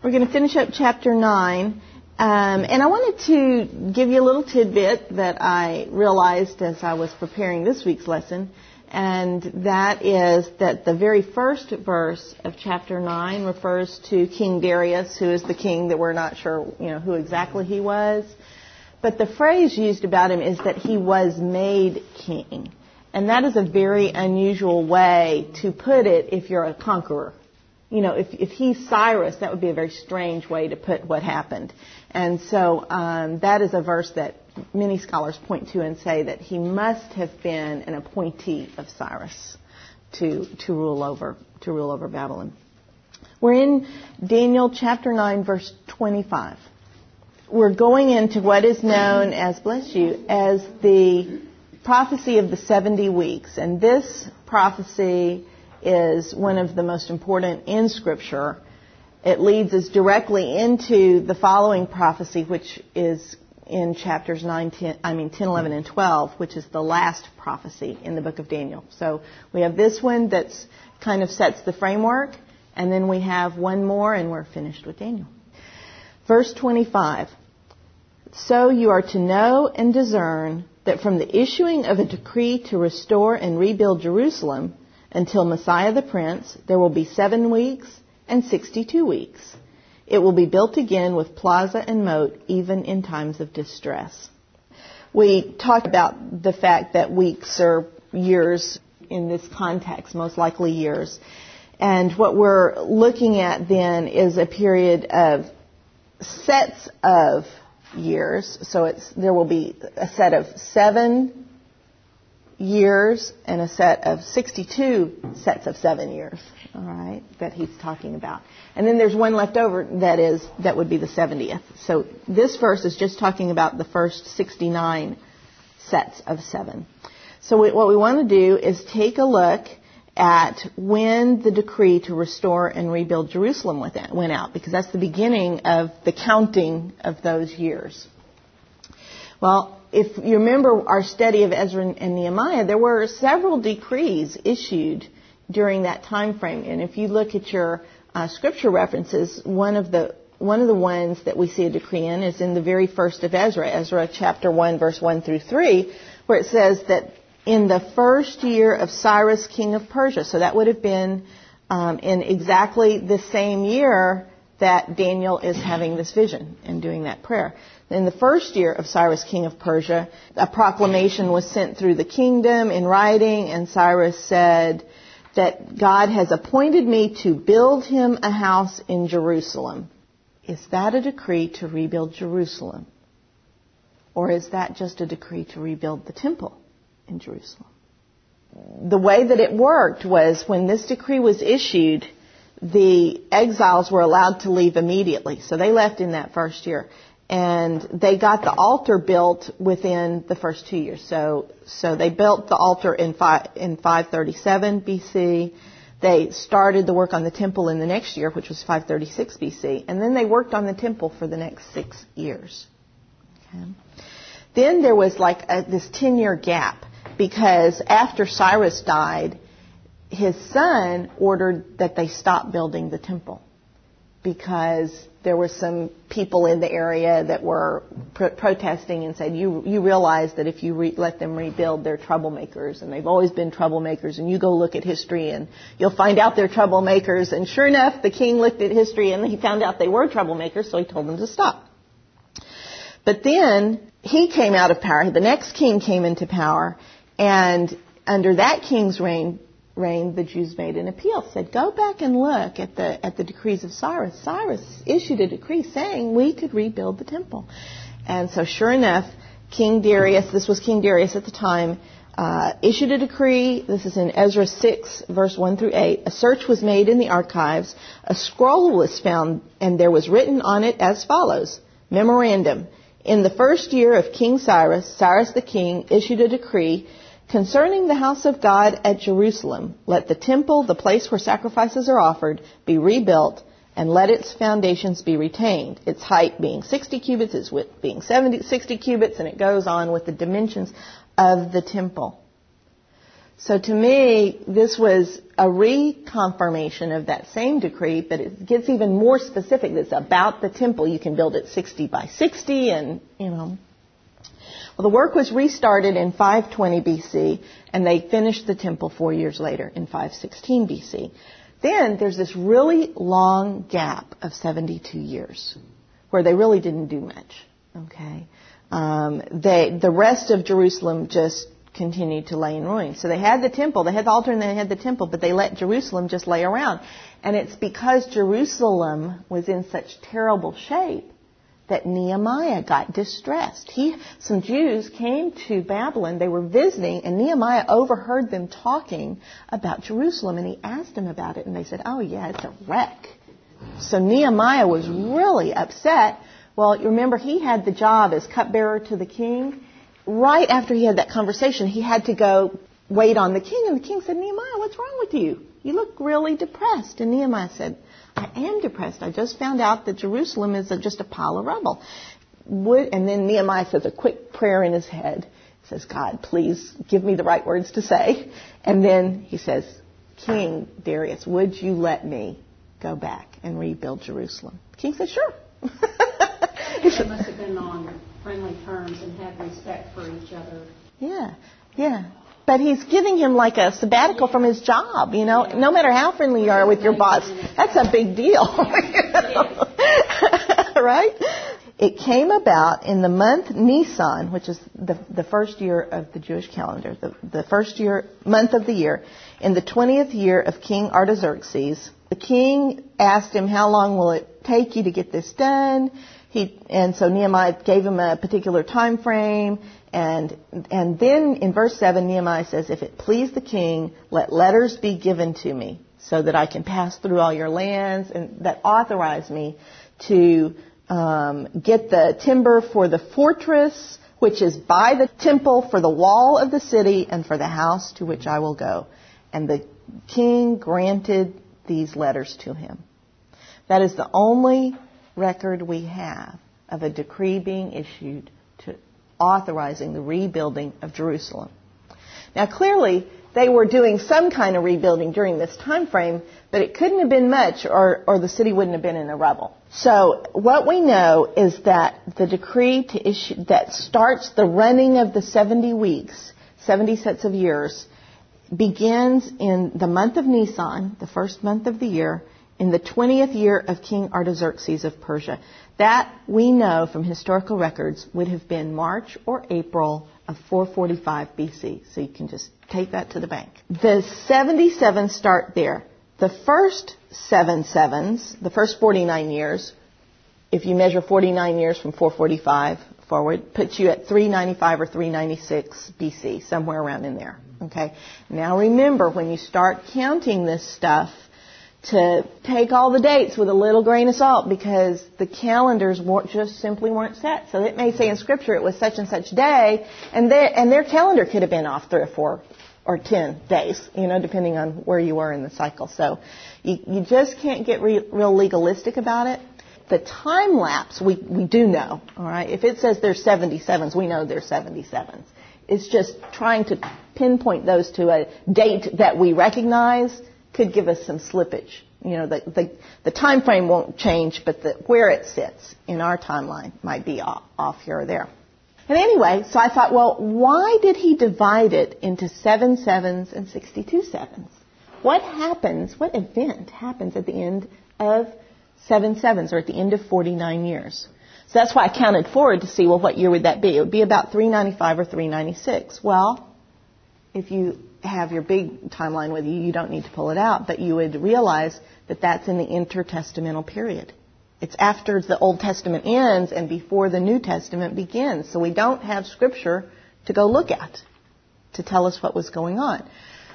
We're going to finish up chapter 9. Um, and I wanted to give you a little tidbit that I realized as I was preparing this week's lesson. And that is that the very first verse of chapter 9 refers to King Darius, who is the king that we're not sure, you know, who exactly he was. But the phrase used about him is that he was made king. And that is a very unusual way to put it if you're a conqueror you know, if, if he's Cyrus, that would be a very strange way to put what happened. And so um, that is a verse that many scholars point to and say that he must have been an appointee of Cyrus to to rule over to rule over Babylon. We're in Daniel chapter 9 verse 25. We're going into what is known as bless you as the prophecy of the 70 weeks and this prophecy is one of the most important in Scripture. It leads us directly into the following prophecy, which is in chapters 9, 10, I mean 10, 11, and 12, which is the last prophecy in the book of Daniel. So we have this one that's kind of sets the framework, and then we have one more, and we're finished with Daniel. Verse 25. So you are to know and discern that from the issuing of a decree to restore and rebuild Jerusalem, until Messiah the Prince, there will be seven weeks and 62 weeks. It will be built again with plaza and moat, even in times of distress. We talked about the fact that weeks are years in this context, most likely years. And what we're looking at then is a period of sets of years. So there will be a set of seven years and a set of 62 sets of seven years, all right, that he's talking about. And then there's one left over that is, that would be the 70th. So this verse is just talking about the first 69 sets of seven. So what we want to do is take a look at when the decree to restore and rebuild Jerusalem went out, because that's the beginning of the counting of those years. Well, if you remember our study of Ezra and Nehemiah, there were several decrees issued during that time frame. And if you look at your uh, scripture references, one of the one of the ones that we see a decree in is in the very first of Ezra, Ezra chapter 1 verse 1 through 3, where it says that in the first year of Cyrus king of Persia, so that would have been um, in exactly the same year that Daniel is having this vision and doing that prayer. In the first year of Cyrus, king of Persia, a proclamation was sent through the kingdom in writing, and Cyrus said that God has appointed me to build him a house in Jerusalem. Is that a decree to rebuild Jerusalem? Or is that just a decree to rebuild the temple in Jerusalem? The way that it worked was when this decree was issued, the exiles were allowed to leave immediately. So they left in that first year and they got the altar built within the first two years. So, so they built the altar in, five, in 537 BC. They started the work on the temple in the next year, which was 536 BC, and then they worked on the temple for the next six years. Okay. Then there was like a, this 10 year gap because after Cyrus died, his son ordered that they stop building the temple because there were some people in the area that were pro- protesting and said, "You you realize that if you re- let them rebuild, they're troublemakers, and they've always been troublemakers. And you go look at history, and you'll find out they're troublemakers." And sure enough, the king looked at history, and he found out they were troublemakers, so he told them to stop. But then he came out of power. The next king came into power, and under that king's reign, reign, the Jews made an appeal, said, go back and look at the, at the decrees of Cyrus. Cyrus issued a decree saying we could rebuild the temple. And so sure enough, King Darius, this was King Darius at the time, uh, issued a decree. This is in Ezra 6, verse 1 through 8. A search was made in the archives. A scroll was found, and there was written on it as follows Memorandum. In the first year of King Cyrus, Cyrus the king issued a decree Concerning the house of God at Jerusalem, let the temple, the place where sacrifices are offered, be rebuilt, and let its foundations be retained, its height being 60 cubits, its width being 70, 60 cubits, and it goes on with the dimensions of the temple. So to me, this was a reconfirmation of that same decree, but it gets even more specific. It's about the temple. You can build it 60 by 60 and, you know. Well, the work was restarted in 520 BC and they finished the temple four years later in 516 BC. Then there's this really long gap of 72 years where they really didn't do much. Okay. Um, they, the rest of Jerusalem just continued to lay in ruins. So they had the temple, they had the altar and they had the temple, but they let Jerusalem just lay around. And it's because Jerusalem was in such terrible shape that Nehemiah got distressed. He, some Jews came to Babylon, they were visiting, and Nehemiah overheard them talking about Jerusalem, and he asked them about it, and they said, oh yeah, it's a wreck. So Nehemiah was really upset. Well, you remember he had the job as cupbearer to the king. Right after he had that conversation, he had to go wait on the king, and the king said, Nehemiah, what's wrong with you? You look really depressed. And Nehemiah said, I am depressed. I just found out that Jerusalem is a, just a pile of rubble. Would, and then Nehemiah says a quick prayer in his head. He says, God, please give me the right words to say. And then he says, King Darius, would you let me go back and rebuild Jerusalem? The king says, sure. they must have been on friendly terms and had respect for each other. Yeah, yeah but he's giving him like a sabbatical from his job, you know. No matter how friendly you are with your boss, that's a big deal. right? It came about in the month Nisan, which is the, the first year of the Jewish calendar, the, the first year, month of the year, in the 20th year of King Artaxerxes. The king asked him, how long will it take you to get this done? He, and so Nehemiah gave him a particular time frame. And, and then in verse 7, Nehemiah says, If it please the king, let letters be given to me so that I can pass through all your lands and that authorize me to um, get the timber for the fortress, which is by the temple, for the wall of the city, and for the house to which I will go. And the king granted these letters to him. That is the only record we have of a decree being issued authorizing the rebuilding of Jerusalem. Now clearly, they were doing some kind of rebuilding during this time frame, but it couldn't have been much or, or the city wouldn't have been in a rubble. So what we know is that the decree issue, that starts the running of the 70 weeks, 70 sets of years, begins in the month of Nisan, the first month of the year, in the 20th year of King Artaxerxes of Persia. That we know from historical records would have been March or April of 445 BC. So you can just take that to the bank. The 77 start there. The first seven sevens, the first 49 years, if you measure 49 years from 445 forward, puts you at 395 or 396 BC, somewhere around in there. Okay? Now remember, when you start counting this stuff, to take all the dates with a little grain of salt because the calendars just simply weren't set. So it may say in scripture it was such and such day, and their, and their calendar could have been off three or four or ten days, you know, depending on where you were in the cycle. So you, you just can't get re, real legalistic about it. The time lapse we, we do know, alright? If it says there's 77s, we know there's 77s. It's just trying to pinpoint those to a date that we recognize could give us some slippage. You know, the, the, the time frame won't change, but the, where it sits in our timeline might be off, off here or there. And anyway, so I thought, well, why did he divide it into seven sevens and 62 sevens? What happens, what event happens at the end of seven sevens or at the end of 49 years? So that's why I counted forward to see, well, what year would that be? It would be about 395 or 396. Well, if you have your big timeline with you, you don't need to pull it out, but you would realize that that's in the intertestamental period. It's after the Old Testament ends and before the New Testament begins. So we don't have scripture to go look at to tell us what was going on.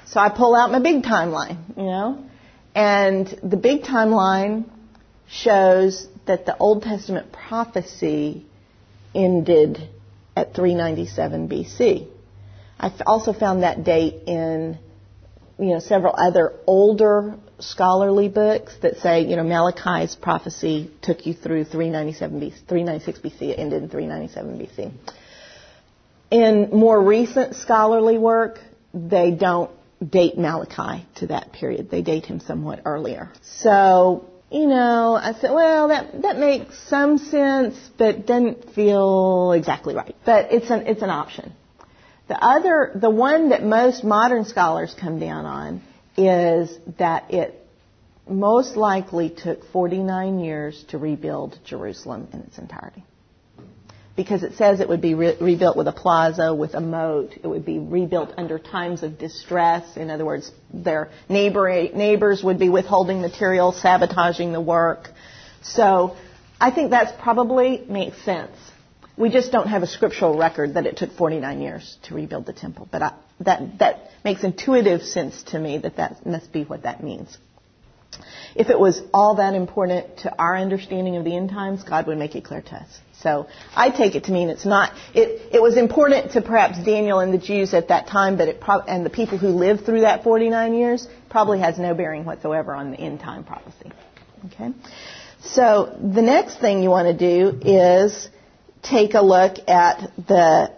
So I pull out my big timeline, you know, and the big timeline shows that the Old Testament prophecy ended at 397 BC. I also found that date in, you know, several other older scholarly books that say, you know, Malachi's prophecy took you through 397 BC, 396 BC, it ended in 397 BC. In more recent scholarly work, they don't date Malachi to that period. They date him somewhat earlier. So, you know, I said, well, that, that makes some sense, but doesn't feel exactly right. But it's an, it's an option. The other, the one that most modern scholars come down on is that it most likely took 49 years to rebuild Jerusalem in its entirety. Because it says it would be re- rebuilt with a plaza, with a moat. It would be rebuilt under times of distress. In other words, their neighbor, neighbors would be withholding material, sabotaging the work. So I think that's probably makes sense. We just don't have a scriptural record that it took 49 years to rebuild the temple. But I, that, that makes intuitive sense to me that that must be what that means. If it was all that important to our understanding of the end times, God would make it clear to us. So I take it to mean it's not. It, it was important to perhaps Daniel and the Jews at that time, but it pro- and the people who lived through that 49 years probably has no bearing whatsoever on the end time prophecy. Okay. So the next thing you want to do is take a look at the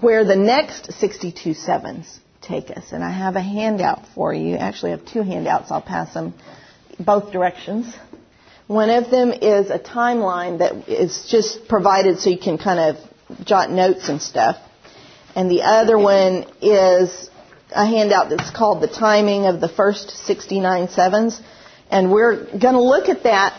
where the next 62 sevens take us. And I have a handout for you. Actually, I have two handouts. I'll pass them both directions. One of them is a timeline that is just provided so you can kind of jot notes and stuff. And the other one is a handout that's called the timing of the first 69 sevens. And we're going to look at that.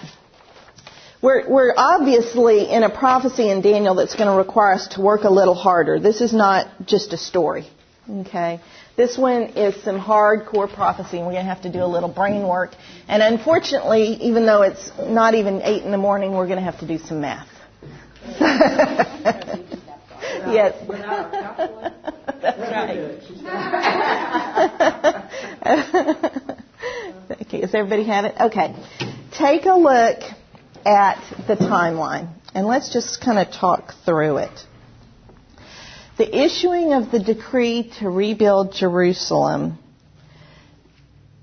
We're, we're obviously in a prophecy in Daniel that's going to require us to work a little harder. This is not just a story. Okay? This one is some hardcore prophecy, and we're going to have to do a little brain work. And unfortunately, even though it's not even 8 in the morning, we're going to have to do some math. yes. That's right. okay, does everybody have it? Okay. Take a look at the timeline, and let's just kind of talk through it. The issuing of the decree to rebuild Jerusalem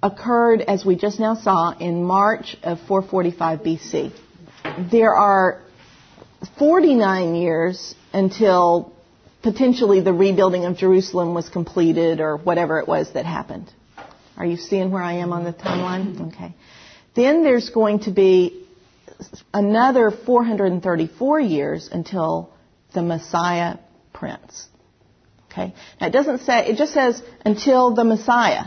occurred, as we just now saw, in March of 445 BC. There are 49 years until potentially the rebuilding of Jerusalem was completed or whatever it was that happened. Are you seeing where I am on the timeline? Mm-hmm. Okay. Then there's going to be another 434 years until the Messiah prince. Okay? Now it doesn't say, it just says until the Messiah.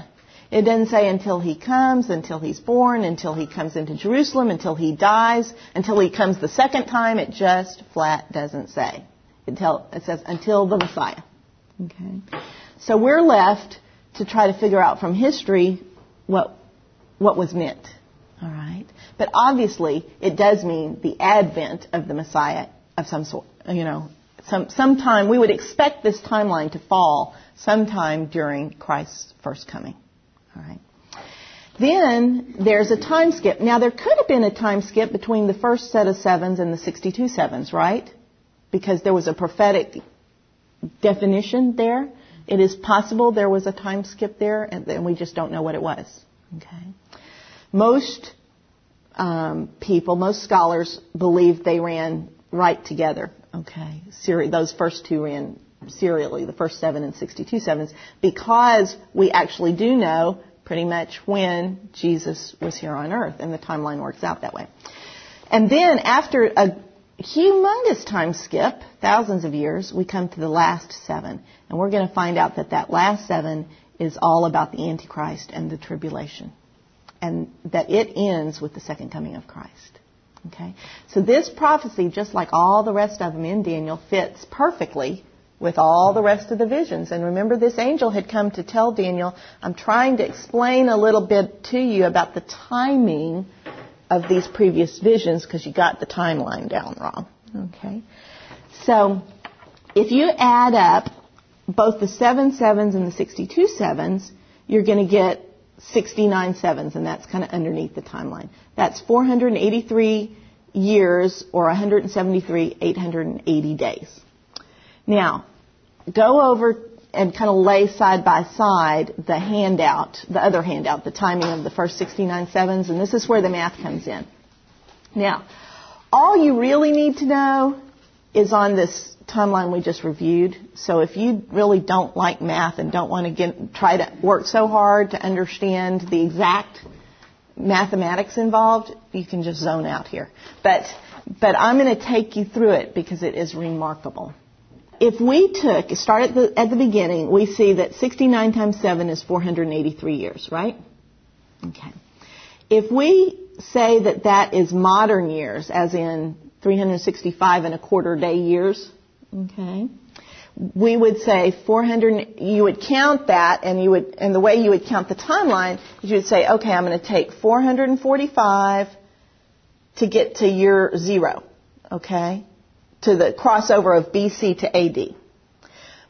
It doesn't say until he comes, until he's born, until he comes into Jerusalem, until he dies, until he comes the second time. It just flat doesn't say. It, tell, it says until the Messiah. Okay? So we're left to try to figure out from history what, what was meant. All right? But obviously, it does mean the advent of the Messiah of some sort, you know, some, sometime, we would expect this timeline to fall sometime during Christ's first coming. All right. Then there's a time skip. Now there could have been a time skip between the first set of sevens and the 62 sevens, right? Because there was a prophetic definition there. It is possible there was a time skip there, and we just don't know what it was. Okay. Most um, people, most scholars believe they ran right together. Okay, Seri- those first two ran serially, the first seven and 62 sevens, because we actually do know pretty much when Jesus was here on earth, and the timeline works out that way. And then after a humongous time skip, thousands of years, we come to the last seven, and we're going to find out that that last seven is all about the Antichrist and the tribulation, and that it ends with the second coming of Christ. Okay? So this prophecy, just like all the rest of them in Daniel, fits perfectly with all the rest of the visions. And remember, this angel had come to tell Daniel, I'm trying to explain a little bit to you about the timing of these previous visions because you got the timeline down wrong. Okay? So, if you add up both the seven sevens and the 62 sevens, you're going to get 69 sevens, and that's kind of underneath the timeline. That's 483 years or 173, 880 days. Now, go over and kind of lay side by side the handout, the other handout, the timing of the first 69 sevens, and this is where the math comes in. Now, all you really need to know is on this timeline we just reviewed. So if you really don't like math and don't want to get, try to work so hard to understand the exact mathematics involved, you can just zone out here. But, but I'm going to take you through it because it is remarkable. If we took, start at the, at the beginning, we see that 69 times 7 is 483 years, right? Okay. If we say that that is modern years, as in 365 and a quarter day years, okay, we would say 400, you would count that and you would, and the way you would count the timeline is you would say, okay, I'm going to take 445 to get to year zero, okay, to the crossover of BC to AD.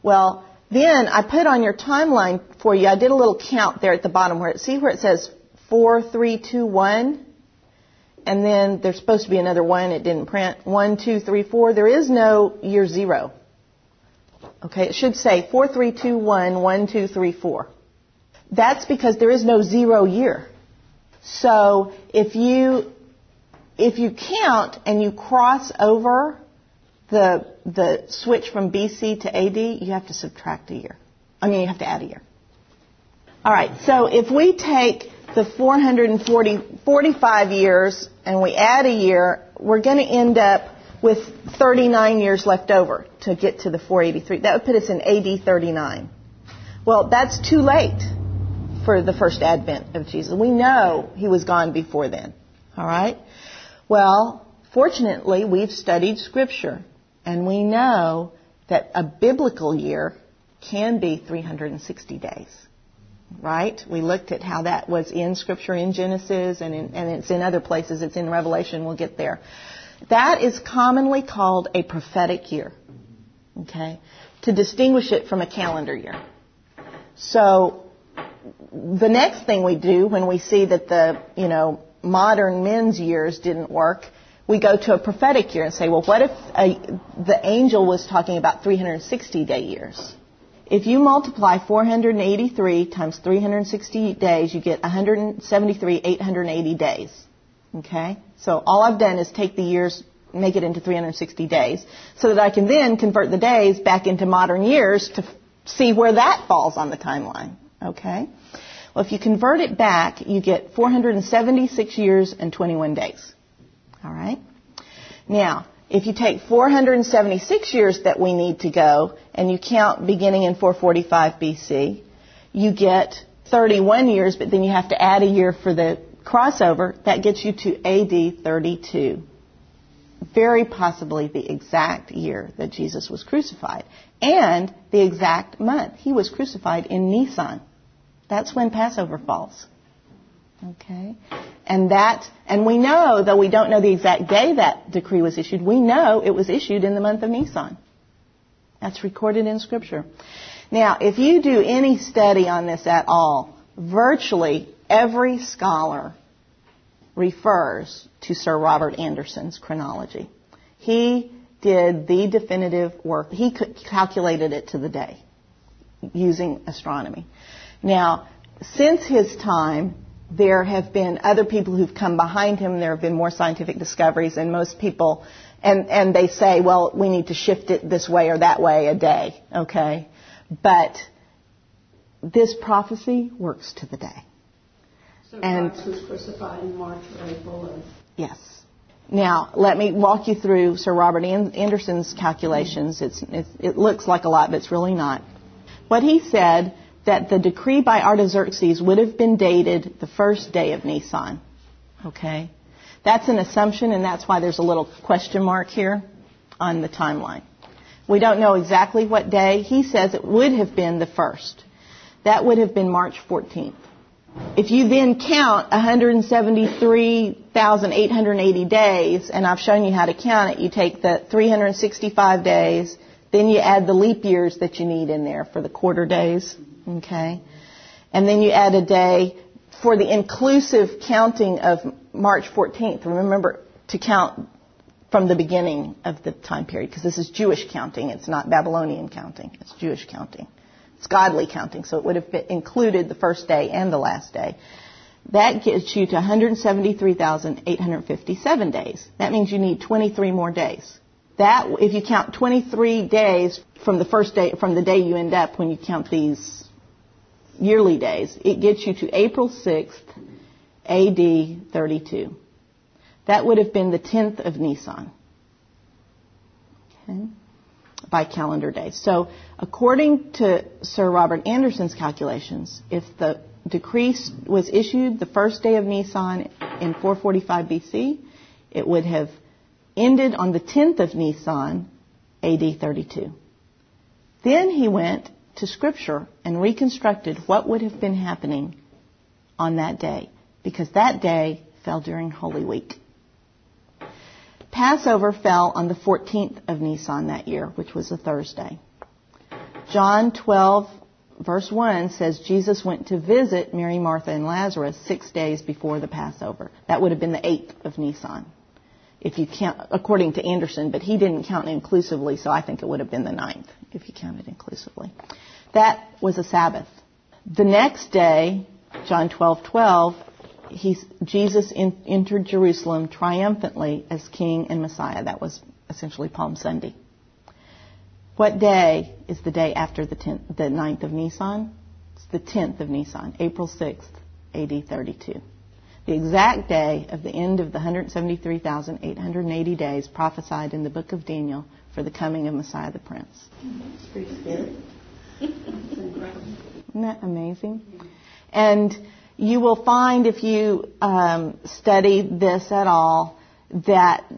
Well, then I put on your timeline for you, I did a little count there at the bottom where it, see where it says 4321? And then there's supposed to be another one, it didn't print. One, two, three, four. There is no year zero. Okay, it should say 4321, 1, 2, 3, 4. That's because there is no zero year. So if you, if you count and you cross over the, the switch from BC to AD, you have to subtract a year. I mean, you have to add a year. Alright, so if we take the 440, 45 years and we add a year, we're going to end up with 39 years left over to get to the 483. That would put us in AD 39. Well, that's too late for the first advent of Jesus. We know he was gone before then. All right? Well, fortunately, we've studied scripture and we know that a biblical year can be 360 days. Right? We looked at how that was in scripture in Genesis and, in, and it's in other places. It's in Revelation. We'll get there. That is commonly called a prophetic year. Okay? To distinguish it from a calendar year. So, the next thing we do when we see that the, you know, modern men's years didn't work, we go to a prophetic year and say, well, what if a, the angel was talking about 360 day years? If you multiply 483 times 360 days, you get 173, 880 days. Okay? So all I've done is take the years, make it into 360 days, so that I can then convert the days back into modern years to see where that falls on the timeline. Okay? Well, if you convert it back, you get 476 years and 21 days. Alright? Now, if you take 476 years that we need to go, and you count beginning in 445 BC, you get 31 years, but then you have to add a year for the crossover, that gets you to AD 32. Very possibly the exact year that Jesus was crucified. And the exact month. He was crucified in Nisan. That's when Passover falls. Okay? And that, and we know, though we don't know the exact day that decree was issued, we know it was issued in the month of Nisan. That's recorded in Scripture. Now, if you do any study on this at all, virtually every scholar refers to Sir Robert Anderson's chronology. He did the definitive work. He calculated it to the day using astronomy. Now, since his time, there have been other people who've come behind him. There have been more scientific discoveries, and most people, and, and they say, well, we need to shift it this way or that way a day, okay? But this prophecy works to the day. So and Christ was crucified in March or April. Yes. Now, let me walk you through Sir Robert Anderson's calculations. It's, it's, it looks like a lot, but it's really not. What he said that the decree by Artaxerxes would have been dated the first day of Nisan. Okay? That's an assumption, and that's why there's a little question mark here on the timeline. We don't know exactly what day. He says it would have been the first. That would have been March 14th. If you then count 173,880 days, and I've shown you how to count it, you take the 365 days, then you add the leap years that you need in there for the quarter days, okay? And then you add a day for the inclusive counting of March 14th. Remember to count from the beginning of the time period, because this is Jewish counting, it's not Babylonian counting, it's Jewish counting. It's godly counting, so it would have included the first day and the last day. That gets you to 173,857 days. That means you need 23 more days. That, if you count 23 days from the first day, from the day you end up when you count these yearly days, it gets you to April 6th, AD 32. That would have been the 10th of Nisan. Okay? By calendar day. So, according to Sir Robert Anderson's calculations, if the decree was issued the first day of Nisan in 445 BC, it would have ended on the 10th of Nisan, AD 32. Then he went to Scripture and reconstructed what would have been happening on that day, because that day fell during Holy Week. Passover fell on the 14th of Nisan that year, which was a Thursday. John 12, verse 1 says Jesus went to visit Mary, Martha, and Lazarus six days before the Passover. That would have been the 8th of Nisan if you count, according to Anderson, but he didn't count inclusively, so I think it would have been the ninth if you count it inclusively. That was a Sabbath. The next day, John 12, 12, Jesus in, entered Jerusalem triumphantly as King and Messiah. That was essentially Palm Sunday. What day is the day after the, 10th, the 9th of Nisan? It's the 10th of Nisan, April 6th, AD 32 the exact day of the end of the 173,880 days prophesied in the book of Daniel for the coming of Messiah the Prince. Isn't that amazing? And you will find if you um, study this at all that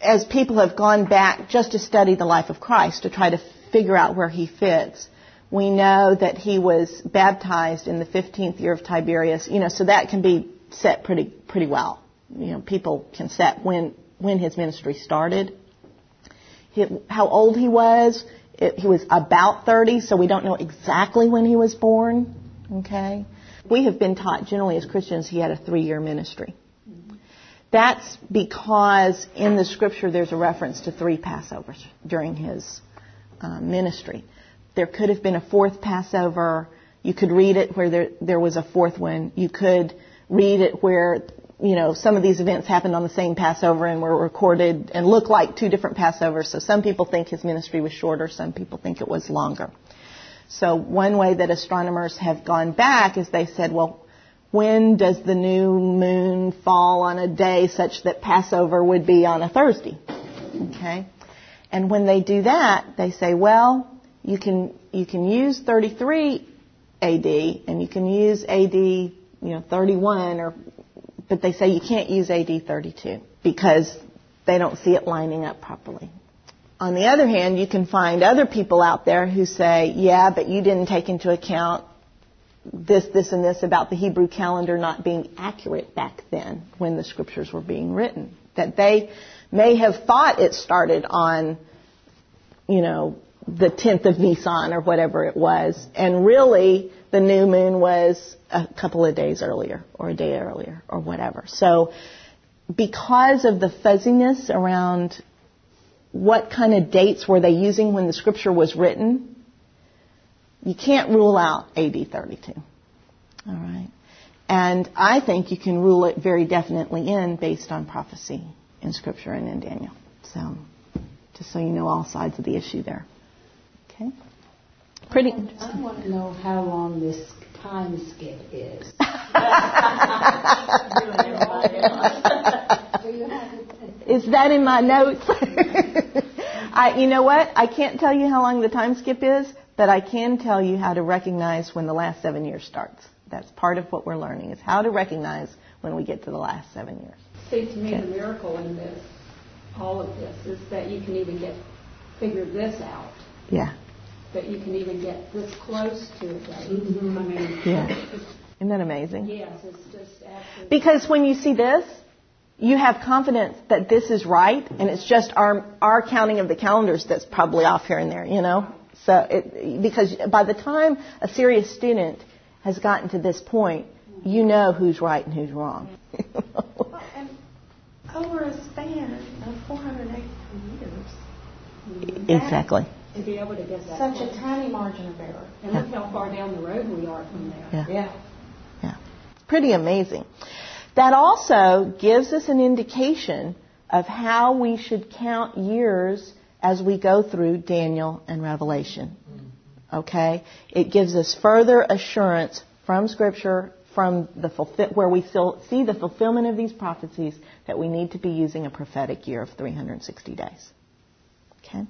as people have gone back just to study the life of Christ to try to figure out where he fits, we know that he was baptized in the 15th year of Tiberius. You know, so that can be set pretty pretty well. You know, people can set when when his ministry started. How old he was, it, he was about 30, so we don't know exactly when he was born. Okay, we have been taught generally as Christians he had a three-year ministry. That's because in the scripture there's a reference to three Passovers during his uh, ministry. There could have been a fourth Passover. You could read it where there, there was a fourth one. You could read it where, you know, some of these events happened on the same Passover and were recorded and look like two different Passovers. So some people think his ministry was shorter, some people think it was longer. So one way that astronomers have gone back is they said, well, when does the new moon fall on a day such that Passover would be on a Thursday? Okay? And when they do that, they say, well, you can you can use 33 AD and you can use AD you know 31 or but they say you can't use AD 32 because they don't see it lining up properly. On the other hand, you can find other people out there who say, yeah, but you didn't take into account this, this, and this about the Hebrew calendar not being accurate back then when the scriptures were being written. That they may have thought it started on, you know, the 10th of Nisan or whatever it was. And really, the new moon was a couple of days earlier or a day earlier or whatever. So, because of the fuzziness around what kind of dates were they using when the scripture was written, you can't rule out AD 32. All right. And I think you can rule it very definitely in based on prophecy in scripture and in Daniel. So, just so you know all sides of the issue there. Okay. Pretty. I want to know how long this time skip is. is that in my notes? I, you know what? I can't tell you how long the time skip is, but I can tell you how to recognize when the last seven years starts. That's part of what we're learning is how to recognize when we get to the last seven years. See, to me, okay. the miracle in this, all of this, is that you can even get figure this out. Yeah. That you can even get this close to a date. Mm-hmm. I mean, yeah. Isn't that amazing? Yes, it's just absolutely. Because when you see this, you have confidence that this is right, and it's just our our counting of the calendars that's probably off here and there, you know. So, it, because by the time a serious student has gotten to this point, you know who's right and who's wrong. well, and over a span of 480 years. Exactly to be able to get that. Such a tiny margin of error. And look how far down the road we are from there. Yeah. Yeah. yeah. Pretty amazing. That also gives us an indication of how we should count years as we go through Daniel and Revelation. Mm-hmm. Okay? It gives us further assurance from Scripture, from the fulfill, where we see the fulfillment of these prophecies, that we need to be using a prophetic year of 360 days. Okay?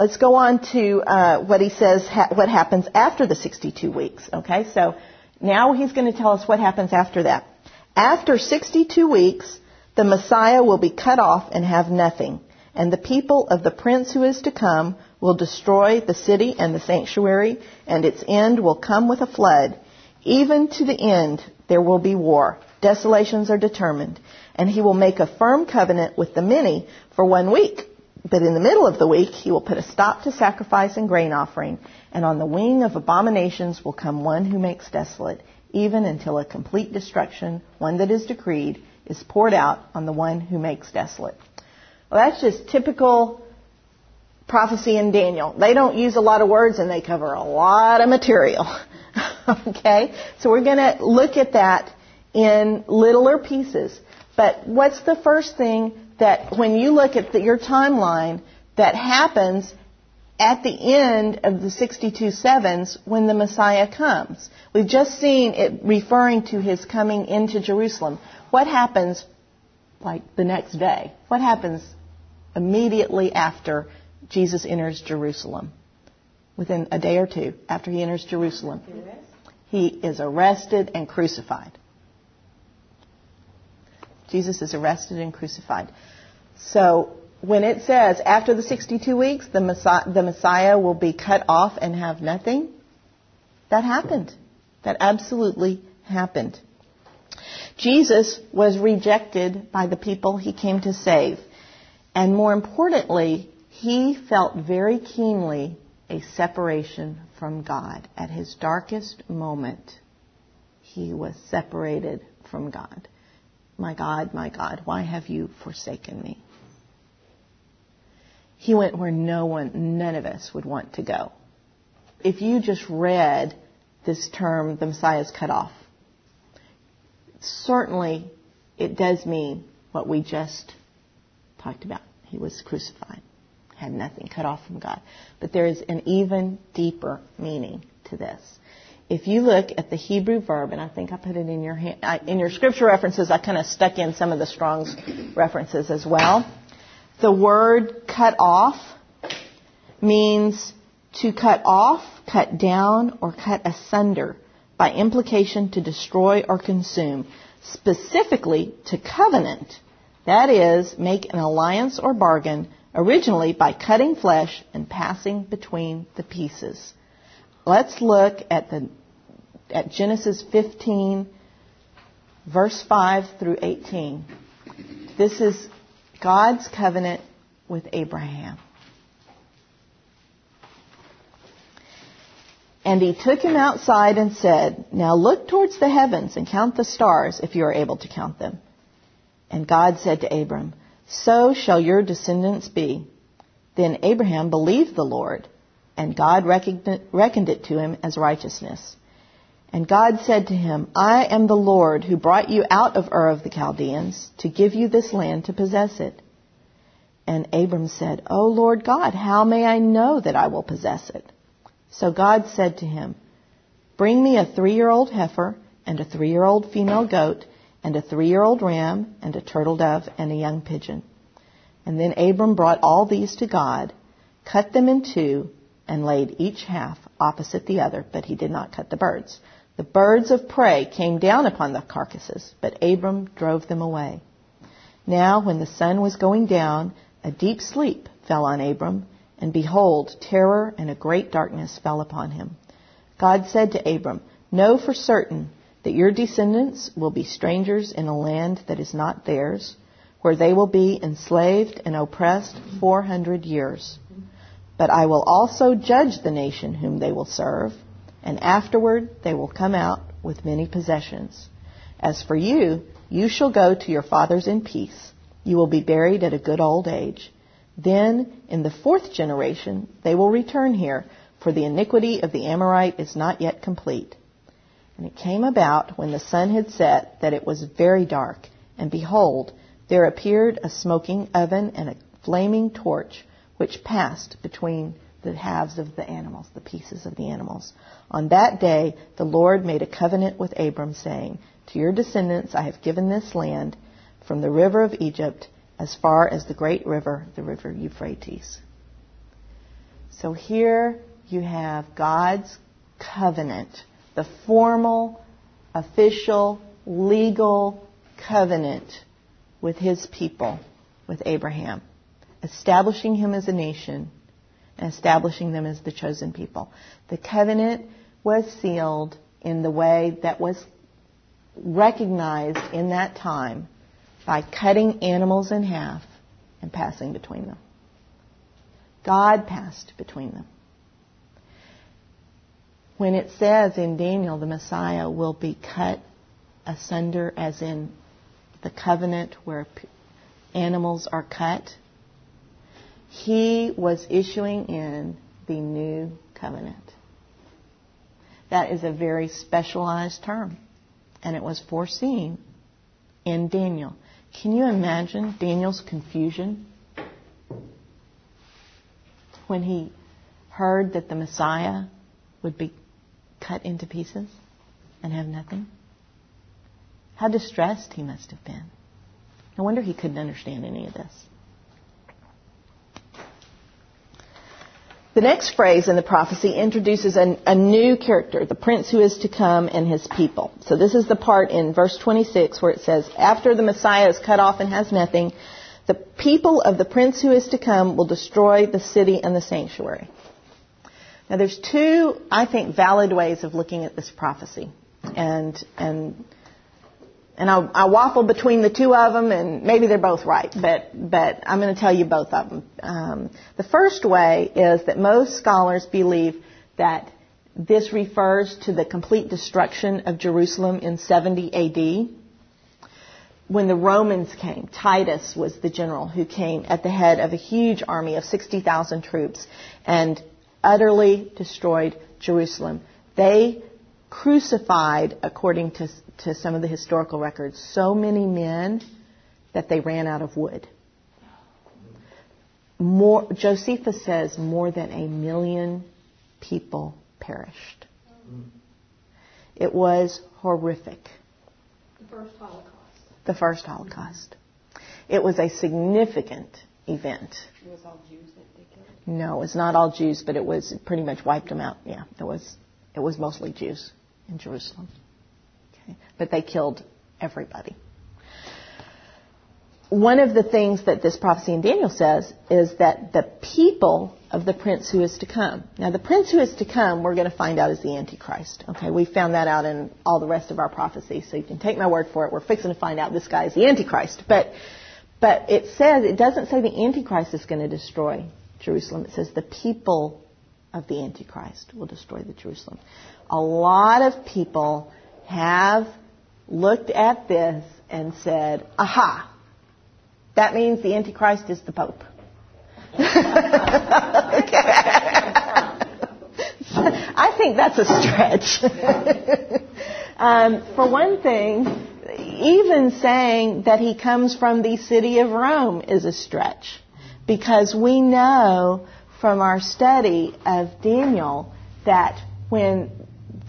Let's go on to uh, what he says, ha- what happens after the 62 weeks. Okay, so now he's going to tell us what happens after that. After 62 weeks, the Messiah will be cut off and have nothing, and the people of the prince who is to come will destroy the city and the sanctuary, and its end will come with a flood. Even to the end, there will be war. Desolations are determined, and he will make a firm covenant with the many for one week but in the middle of the week, he will put a stop to sacrifice and grain offering, and on the wing of abominations will come one who makes desolate, even until a complete destruction, one that is decreed, is poured out on the one who makes desolate. Well, that's just typical prophecy in Daniel. They don't use a lot of words and they cover a lot of material. okay? So we're going to look at that in littler pieces. But what's the first thing that when you look at the, your timeline, that happens at the end of the 62 sevens when the Messiah comes. We've just seen it referring to his coming into Jerusalem. What happens like the next day? What happens immediately after Jesus enters Jerusalem? Within a day or two after he enters Jerusalem. He is arrested and crucified. Jesus is arrested and crucified. So when it says after the 62 weeks, the Messiah, the Messiah will be cut off and have nothing, that happened. That absolutely happened. Jesus was rejected by the people he came to save. And more importantly, he felt very keenly a separation from God. At his darkest moment, he was separated from God. My God, my God, why have you forsaken me? He went where no one, none of us would want to go. If you just read this term, the Messiah is cut off, certainly it does mean what we just talked about. He was crucified, had nothing, cut off from God. But there is an even deeper meaning to this if you look at the Hebrew verb, and I think I put it in your hand, I, in your scripture references, I kind of stuck in some of the Strong's references as well. The word cut off means to cut off, cut down, or cut asunder, by implication to destroy or consume, specifically to covenant. That is, make an alliance or bargain, originally by cutting flesh and passing between the pieces. Let's look at the at Genesis 15, verse 5 through 18. This is God's covenant with Abraham. And he took him outside and said, Now look towards the heavens and count the stars if you are able to count them. And God said to Abram, So shall your descendants be. Then Abraham believed the Lord, and God reckoned it to him as righteousness. And God said to him, I am the Lord who brought you out of Ur of the Chaldeans to give you this land to possess it. And Abram said, O Lord God, how may I know that I will possess it? So God said to him, Bring me a three-year-old heifer and a three-year-old female goat and a three-year-old ram and a turtle dove and a young pigeon. And then Abram brought all these to God, cut them in two, and laid each half opposite the other, but he did not cut the birds. The birds of prey came down upon the carcasses, but Abram drove them away. Now, when the sun was going down, a deep sleep fell on Abram, and behold, terror and a great darkness fell upon him. God said to Abram, Know for certain that your descendants will be strangers in a land that is not theirs, where they will be enslaved and oppressed four hundred years. But I will also judge the nation whom they will serve and afterward they will come out with many possessions. As for you, you shall go to your fathers in peace. You will be buried at a good old age. Then, in the fourth generation, they will return here, for the iniquity of the Amorite is not yet complete. And it came about when the sun had set that it was very dark, and behold, there appeared a smoking oven and a flaming torch which passed between the halves of the animals, the pieces of the animals. On that day, the Lord made a covenant with Abram, saying, To your descendants I have given this land from the river of Egypt as far as the great river, the river Euphrates. So here you have God's covenant, the formal, official, legal covenant with his people, with Abraham, establishing him as a nation establishing them as the chosen people. The covenant was sealed in the way that was recognized in that time by cutting animals in half and passing between them. God passed between them. When it says in Daniel the Messiah will be cut asunder, as in the covenant where animals are cut, he was issuing in the new covenant. That is a very specialized term, and it was foreseen in Daniel. Can you imagine Daniel's confusion when he heard that the Messiah would be cut into pieces and have nothing? How distressed he must have been. No wonder he couldn't understand any of this. The next phrase in the prophecy introduces a, a, new character, the prince who is to come and his people. So this is the part in verse 26 where it says, After the Messiah is cut off and has nothing, the people of the prince who is to come will destroy the city and the sanctuary. Now there's two, I think, valid ways of looking at this prophecy. And, and and I, I waffle between the two of them, and maybe they're both right, but but I'm going to tell you both of them. Um, the first way is that most scholars believe that this refers to the complete destruction of Jerusalem in 70 A.D. When the Romans came, Titus was the general who came at the head of a huge army of 60,000 troops and utterly destroyed Jerusalem. They crucified, according to, to some of the historical records, so many men that they ran out of wood. More, Josephus says more than a million people perished. It was horrific. The first Holocaust. The first Holocaust. It was a significant event. It was all Jews that they killed? No, it was not all Jews, but it was pretty much wiped them out. Yeah, it was. It was mostly Jews in Jerusalem. Okay. But they killed everybody. One of the things that this prophecy in Daniel says is that the people of the prince who is to come. Now, the prince who is to come, we're going to find out is the Antichrist. Okay, we found that out in all the rest of our prophecies, so you can take my word for it. We're fixing to find out this guy is the Antichrist. But, but it says, it doesn't say the Antichrist is going to destroy Jerusalem. It says the people of the Antichrist will destroy the Jerusalem a lot of people have looked at this and said, aha, that means the Antichrist is the Pope. I think that's a stretch. um, for one thing, even saying that he comes from the city of Rome is a stretch because we know from our study of Daniel that when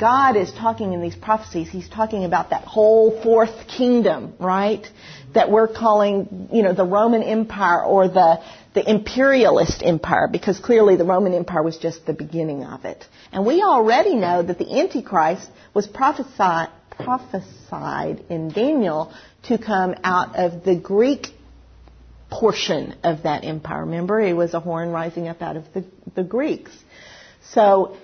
God is talking in these prophecies, He's talking about that whole fourth kingdom, right? That we're calling, you know, the Roman Empire or the, the imperialist empire, because clearly the Roman Empire was just the beginning of it. And we already know that the Antichrist was prophesied, prophesied in Daniel to come out of the Greek portion of that empire. Remember, it was a horn rising up out of the, the Greeks. So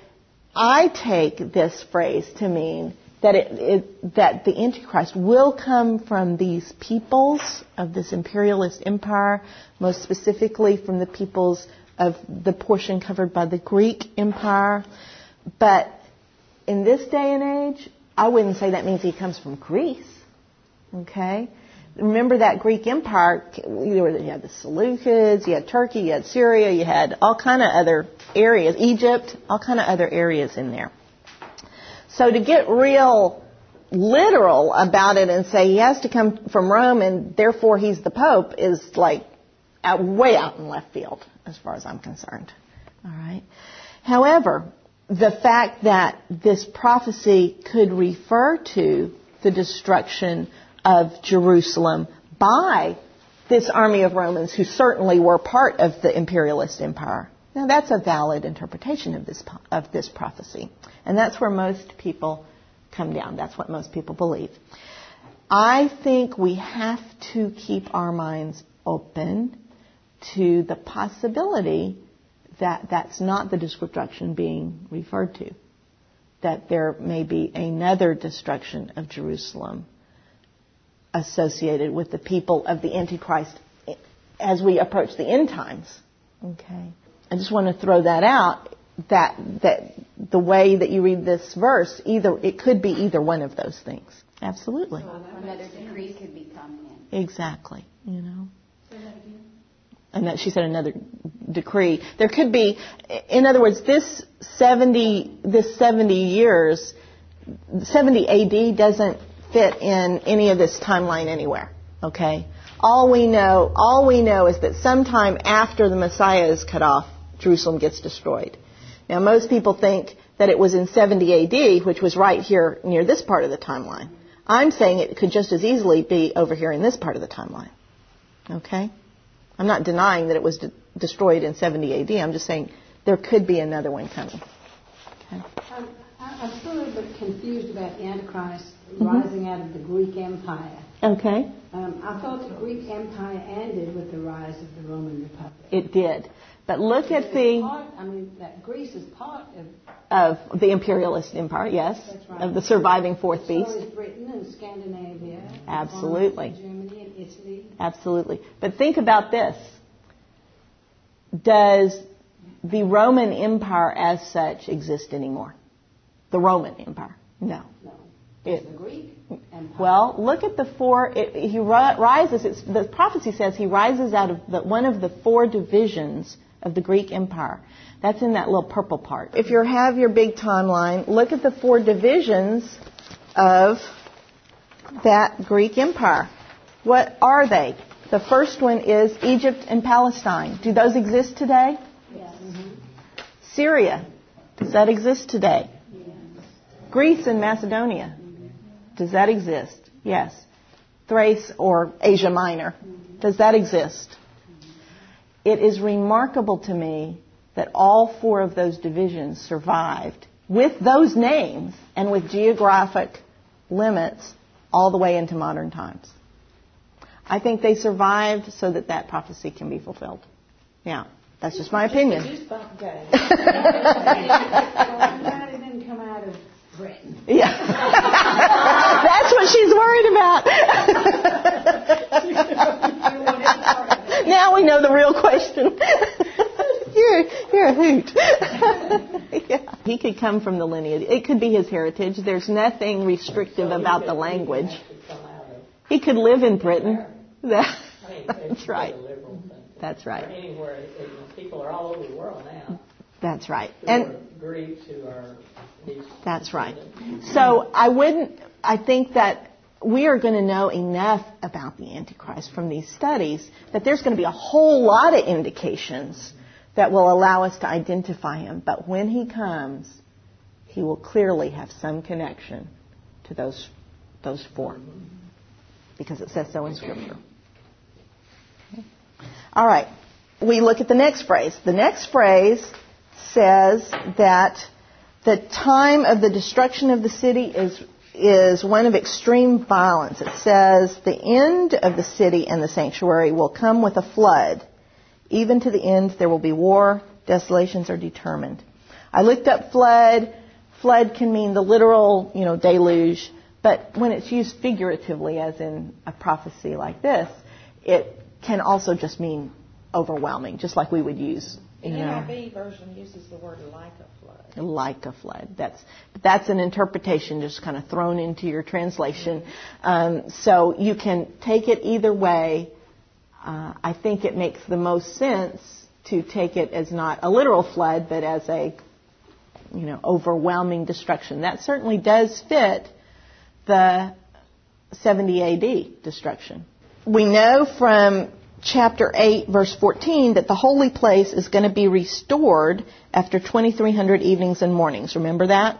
I take this phrase to mean that it, it, that the Antichrist will come from these peoples of this imperialist empire, most specifically from the peoples of the portion covered by the Greek Empire. But in this day and age, I wouldn't say that means he comes from Greece. Okay? Remember that Greek Empire, you had the Seleucids, you had Turkey, you had Syria, you had all kind of other areas, Egypt, all kind of other areas in there. So to get real literal about it and say he has to come from Rome and therefore he's the Pope is like out, way out in left field as far as I'm concerned. All right. However, the fact that this prophecy could refer to the destruction of Jerusalem by this army of Romans who certainly were part of the imperialist empire. Now that's a valid interpretation of this of this prophecy. And that's where most people come down. That's what most people believe. I think we have to keep our minds open to the possibility that that's not the destruction being referred to. That there may be another destruction of Jerusalem associated with the people of the Antichrist as we approach the end times. Okay. I just want to throw that out that that the way that you read this verse either it could be either one of those things. Absolutely. So another decree could be coming in. Exactly. You know. And that she said another decree. There could be, in other words, this 70, this 70 years, 70 AD doesn't fit in any of this timeline anywhere. Okay? All we know, all we know is that sometime after the Messiah is cut off, Jerusalem gets destroyed. Now most people think that it was in 70 AD, which was right here near this part of the timeline. I'm saying it could just as easily be over here in this part of the timeline. Okay? I'm not denying that it was de- destroyed in 70 AD. I'm just saying there could be another one coming. Okay. Um, I'm still a little bit confused about Antichrist mm-hmm. rising out of the Greek Empire. Okay. Um, I thought the Greek Empire ended with the rise of the Roman Republic. It did. But look at the. Part, I mean, that Greece is part of. Of the imperialist empire, yes. Right. Of the surviving fourth so beast. So is Britain and Scandinavia. Absolutely. Germany and Italy. Absolutely. But think about this. Does the Roman Empire as such exist anymore? The Roman Empire? No. No. It, the Greek Empire. Well, look at the four. It, he rises. the prophecy says he rises out of the, one of the four divisions of the Greek Empire. That's in that little purple part. If you have your big timeline, look at the four divisions of that Greek Empire. What are they? The first one is Egypt and Palestine. Do those exist today? Yes. Mm-hmm. Syria. Does that exist today? Yes. Greece and Macedonia. Does that exist? Yes. Thrace or Asia Minor. Does that exist? It is remarkable to me that all four of those divisions survived with those names and with geographic limits all the way into modern times. I think they survived so that that prophecy can be fulfilled. Yeah, that's just my opinion. didn't come out of Britain. Yeah. that's what she's worried about. now we know the real question. you're, you're a hoot. yeah. He could come from the lineage. It could be his heritage. There's nothing restrictive so about the language. He could live in Britain. That, that's right. That's right. anywhere, people are all over the world now. That's right. Who and are Greeks who are. That's right. So I wouldn't. I think that we are going to know enough about the Antichrist from these studies that there's going to be a whole lot of indications that will allow us to identify him. But when he comes, he will clearly have some connection to those, those four because it says so in Scripture. Okay. All right. We look at the next phrase. The next phrase says that the time of the destruction of the city is is one of extreme violence. It says, The end of the city and the sanctuary will come with a flood. Even to the end, there will be war. Desolations are determined. I looked up flood. Flood can mean the literal, you know, deluge. But when it's used figuratively, as in a prophecy like this, it can also just mean overwhelming, just like we would use. The NIV version uses the word like a flood. like a flood. That's that's an interpretation just kind of thrown into your translation. Um, so you can take it either way. Uh, I think it makes the most sense to take it as not a literal flood, but as a you know overwhelming destruction. That certainly does fit the 70 AD destruction. We know from chapter 8, verse 14, that the holy place is going to be restored after 2,300 evenings and mornings. Remember that?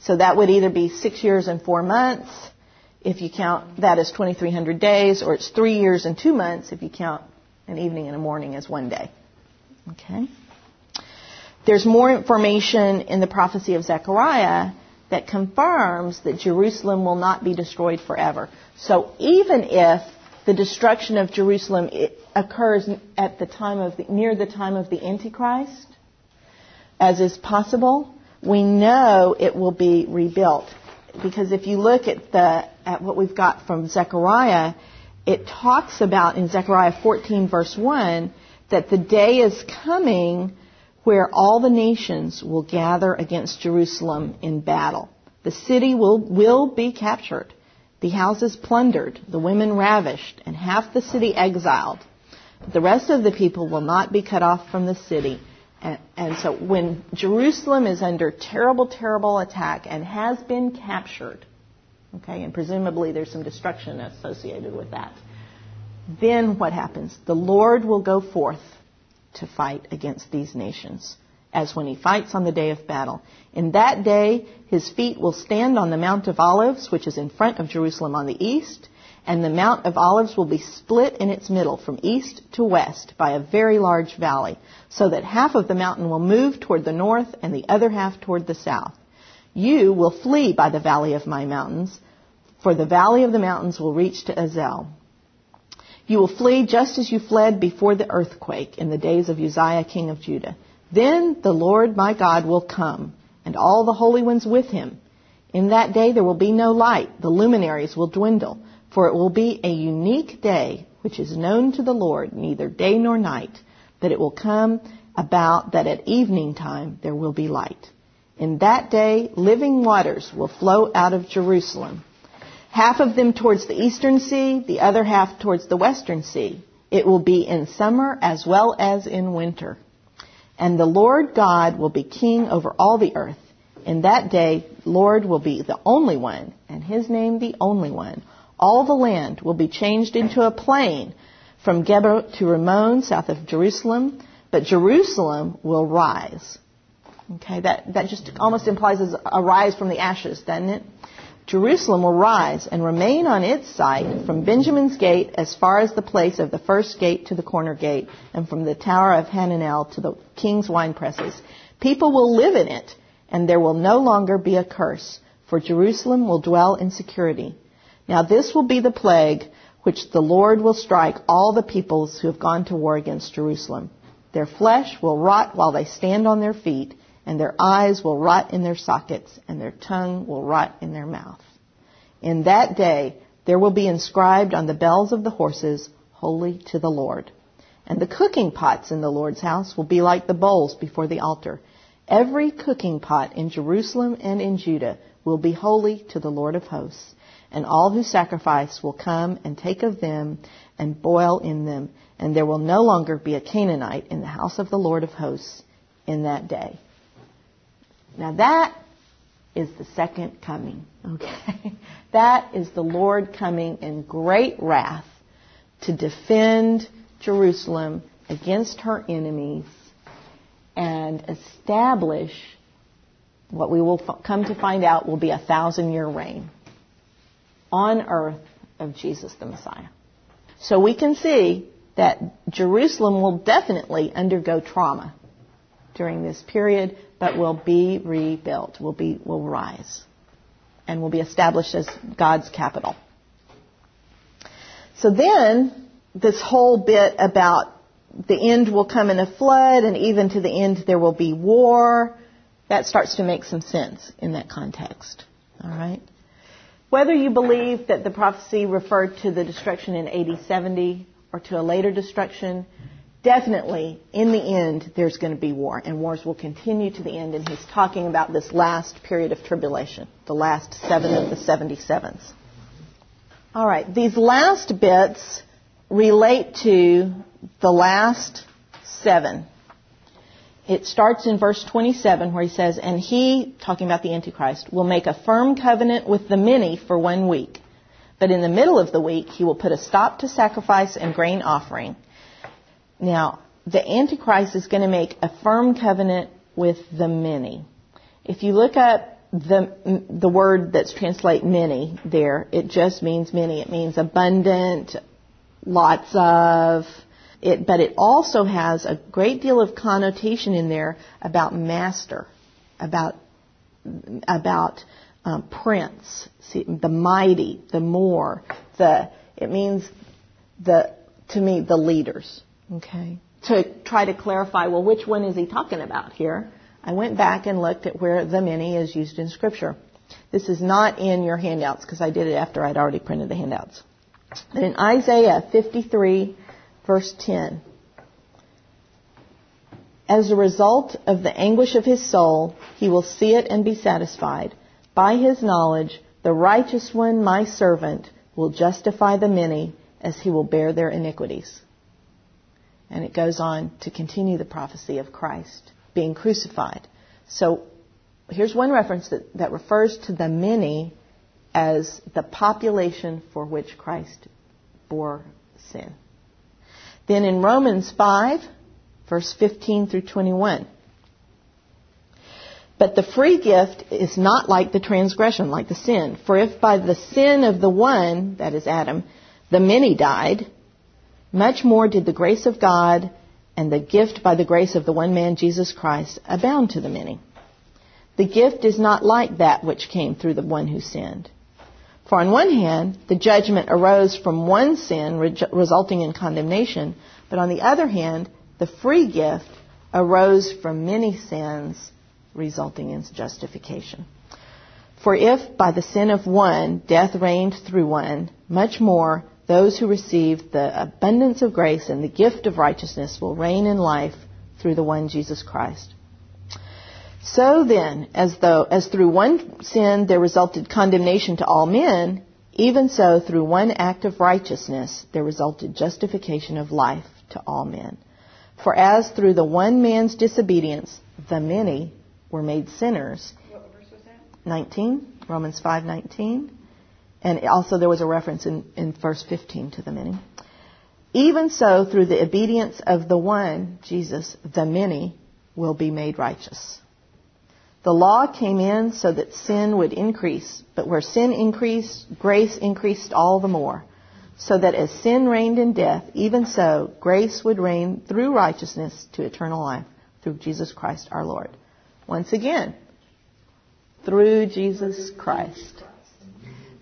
So that would either be six years and four months, if you count that as 2,300 days, or it's three years and two months if you count an evening and a morning as one day. Okay? There's more information in the prophecy of Zechariah that confirms that Jerusalem will not be destroyed forever. So even if the destruction of Jerusalem occurs at the time of the, near the time of the Antichrist, as is possible, we know it will be rebuilt. Because if you look at the at what we've got from Zechariah, it talks about in Zechariah 14 verse 1 that the day is coming where all the nations will gather against Jerusalem in battle. The city will, will be captured, the houses plundered, the women ravished, and half the city exiled. But the rest of the people will not be cut off from the city. And, and so when Jerusalem is under terrible, terrible attack and has been captured, okay, and presumably there's some destruction associated with that, then what happens? The Lord will go forth to fight against these nations, as when he fights on the day of battle. In that day, his feet will stand on the Mount of Olives, which is in front of Jerusalem on the east, and the Mount of Olives will be split in its middle from east to west by a very large valley, so that half of the mountain will move toward the north and the other half toward the south. You will flee by the valley of my mountains, for the valley of the mountains will reach to Azel. You will flee just as you fled before the earthquake in the days of Uzziah king of Judah. Then the Lord my God will come, and all the holy ones with him. In that day there will be no light, the luminaries will dwindle, for it will be a unique day which is known to the Lord, neither day nor night, but it will come about that at evening time there will be light. In that day living waters will flow out of Jerusalem half of them towards the eastern sea, the other half towards the western sea. It will be in summer as well as in winter. And the Lord God will be king over all the earth. In that day, Lord will be the only one, and his name the only one. All the land will be changed into a plain from Geba to Rimmon, south of Jerusalem, but Jerusalem will rise. Okay, that, that just almost implies a rise from the ashes, doesn't it? Jerusalem will rise and remain on its site from Benjamin's gate as far as the place of the first gate to the corner gate, and from the tower of Hananel to the king's wine presses. People will live in it, and there will no longer be a curse, for Jerusalem will dwell in security. Now this will be the plague which the Lord will strike all the peoples who have gone to war against Jerusalem. Their flesh will rot while they stand on their feet, and their eyes will rot in their sockets, and their tongue will rot in their mouth. In that day there will be inscribed on the bells of the horses, Holy to the Lord. And the cooking pots in the Lord's house will be like the bowls before the altar. Every cooking pot in Jerusalem and in Judah will be holy to the Lord of hosts. And all who sacrifice will come and take of them and boil in them. And there will no longer be a Canaanite in the house of the Lord of hosts in that day. Now that is the second coming, okay? That is the Lord coming in great wrath to defend Jerusalem against her enemies and establish what we will come to find out will be a thousand year reign on earth of Jesus the Messiah. So we can see that Jerusalem will definitely undergo trauma during this period, but will be rebuilt, will be will rise, and will be established as God's capital. So then, this whole bit about the end will come in a flood, and even to the end there will be war, that starts to make some sense in that context. All right. Whether you believe that the prophecy referred to the destruction in AD 70 or to a later destruction, definitely in the end there's going to be war and wars will continue to the end and he's talking about this last period of tribulation the last seven of the 77s all right these last bits relate to the last seven it starts in verse 27 where he says, And he, talking about the Antichrist, will make a firm covenant with the many for one week. But in the middle of the week, he will put a stop to sacrifice and grain offering. Now, the Antichrist is going to make a firm covenant with the many. If you look up the, the word that's translate many there, it just means many. It means abundant, lots of, it, but it also has a great deal of connotation in there about master, about about um, prince, see, the mighty, the more, the. It means the to me the leaders. Okay. To try to clarify, well, which one is he talking about here? I went back and looked at where the many is used in Scripture. This is not in your handouts because I did it after I'd already printed the handouts. But in Isaiah 53, verse 10, as a result of the anguish of his soul, he will see it and be satisfied. By his knowledge, the righteous one, my servant, will justify the many as he will bear their iniquities. And it goes on to continue the prophecy of Christ being crucified. So here's one reference that, that refers to the many as the population for which Christ bore sin. Then in Romans 5, verse 15 through 21. But the free gift is not like the transgression, like the sin. For if by the sin of the one, that is Adam, the many died, much more did the grace of God and the gift by the grace of the one man, Jesus Christ, abound to the many. The gift is not like that which came through the one who sinned. For on one hand, the judgment arose from one sin, resulting in condemnation, but on the other hand, the free gift arose from many sins, resulting in justification. For if by the sin of one death reigned through one, much more those who receive the abundance of grace and the gift of righteousness will reign in life through the one Jesus Christ. So then, as though as through one sin there resulted condemnation to all men, even so through one act of righteousness there resulted justification of life to all men. For as through the one man's disobedience the many were made sinners. What verse was that? 19, Romans 5:19. And also there was a reference in, in verse 15 to the many. Even so, through the obedience of the one, Jesus, the many will be made righteous. The law came in so that sin would increase, but where sin increased, grace increased all the more. So that as sin reigned in death, even so grace would reign through righteousness to eternal life through Jesus Christ our Lord. Once again, through Jesus Christ.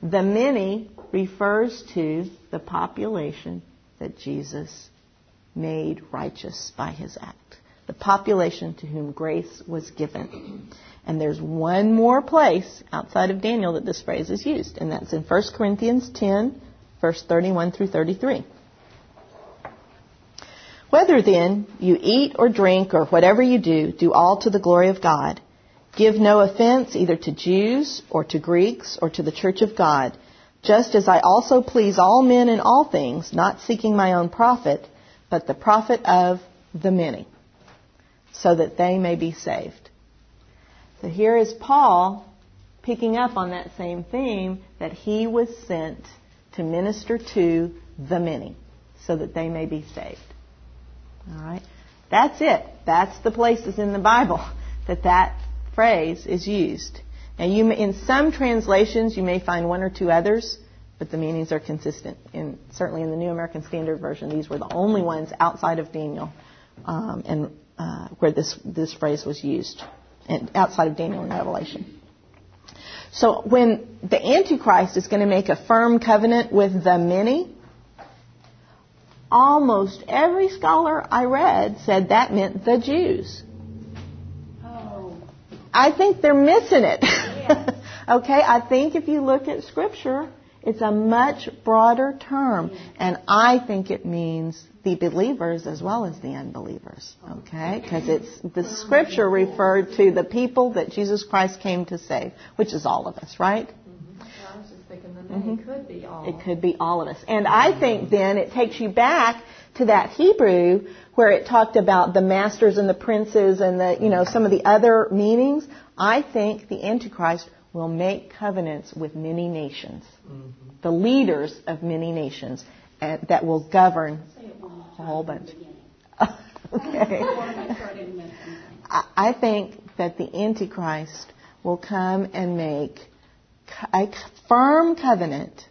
The many refers to the population that Jesus made righteous by his act. The population to whom grace was given. And there's one more place outside of Daniel that this phrase is used, and that's in 1 Corinthians 10, verse 31 through 33. Whether then you eat or drink or whatever you do, do all to the glory of God. Give no offense either to Jews or to Greeks or to the church of God, just as I also please all men in all things, not seeking my own profit, but the profit of the many, so that they may be saved. So here is Paul picking up on that same theme that he was sent to minister to the many, so that they may be saved. All right? That's it. That's the places in the Bible that that phrase is used. Now, you in some translations, you may find one or two others, but the meanings are consistent. And certainly in the New American Standard Version, these were the only ones outside of Daniel um, and uh, where this this phrase was used, and outside of Daniel and Revelation. So when the Antichrist is going to make a firm covenant with the many, almost every scholar I read said that meant the Jews. I think they're missing it. okay, I think if you look at Scripture, it's a much broader term, and I think it means the believers as well as the unbelievers. Okay, because it's the Scripture referred to the people that Jesus Christ came to save, which is all of us, right? I was just thinking could be all. It could be all of us. And I think then it takes you back to that Hebrew where it talked about the masters and the princes and the, you know, some of the other meanings. I think the Antichrist will make covenants with many nations, mm-hmm. the leaders of many nations, and that will govern a whole bunch. okay. I think that the Antichrist will come and make a firm covenant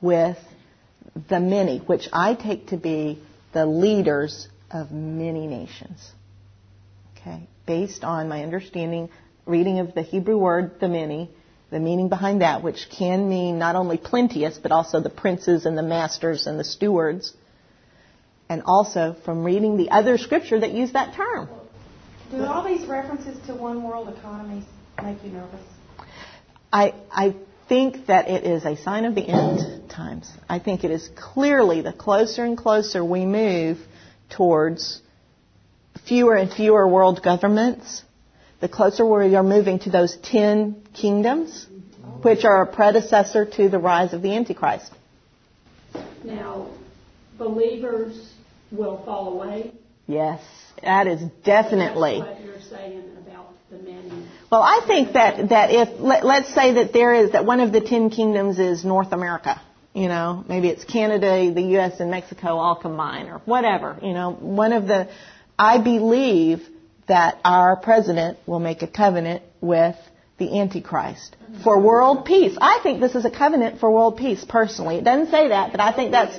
with the many, which I take to be the leaders of many nations. Okay, based on my understanding, reading of the Hebrew word the many, the meaning behind that, which can mean not only plenteous, but also the princes and the masters and the stewards, and also from reading the other scripture that use that term. Do all these references to one world economies make you nervous? I, I think that it is a sign of the end times. I think it is clearly the closer and closer we move towards fewer and fewer world governments, the closer we are moving to those ten kingdoms, which are a predecessor to the rise of the Antichrist. Now, believers will fall away. Yes, that is definitely. That's what you're saying about the many. Well, I think that, that if, let, let's say that there is, that one of the ten kingdoms is North America. You know, maybe it's Canada, the U.S., and Mexico all combined, or whatever. You know, one of the, I believe that our president will make a covenant with the Antichrist for world peace. I think this is a covenant for world peace, personally. It doesn't say that, but I think that's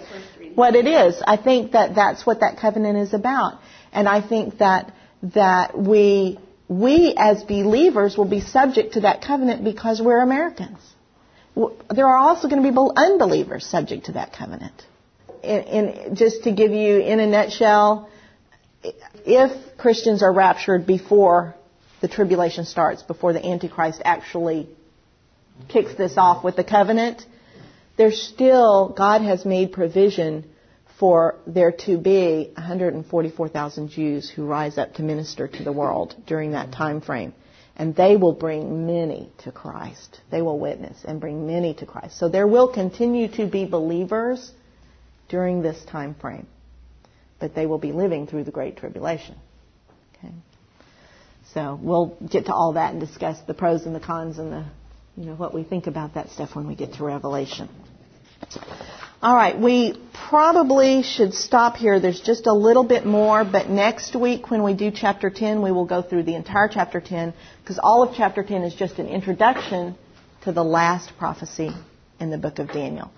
what it is. I think that that's what that covenant is about. And I think that, that we, we as believers will be subject to that covenant because we're Americans. There are also going to be unbelievers subject to that covenant. In, just to give you in a nutshell, if Christians are raptured before the tribulation starts, before the Antichrist actually kicks this off with the covenant, there's still, God has made provision for there to be 144,000 Jews who rise up to minister to the world during that time frame. And they will bring many to Christ. They will witness and bring many to Christ. So there will continue to be believers during this time frame. But they will be living through the Great Tribulation. Okay? So we'll get to all that and discuss the pros and the cons and the, you know, what we think about that stuff when we get to Revelation. All right, we probably should stop here. There's just a little bit more, but next week when we do chapter 10, we will go through the entire chapter 10 because all of chapter 10 is just an introduction to the last prophecy in the book of Daniel.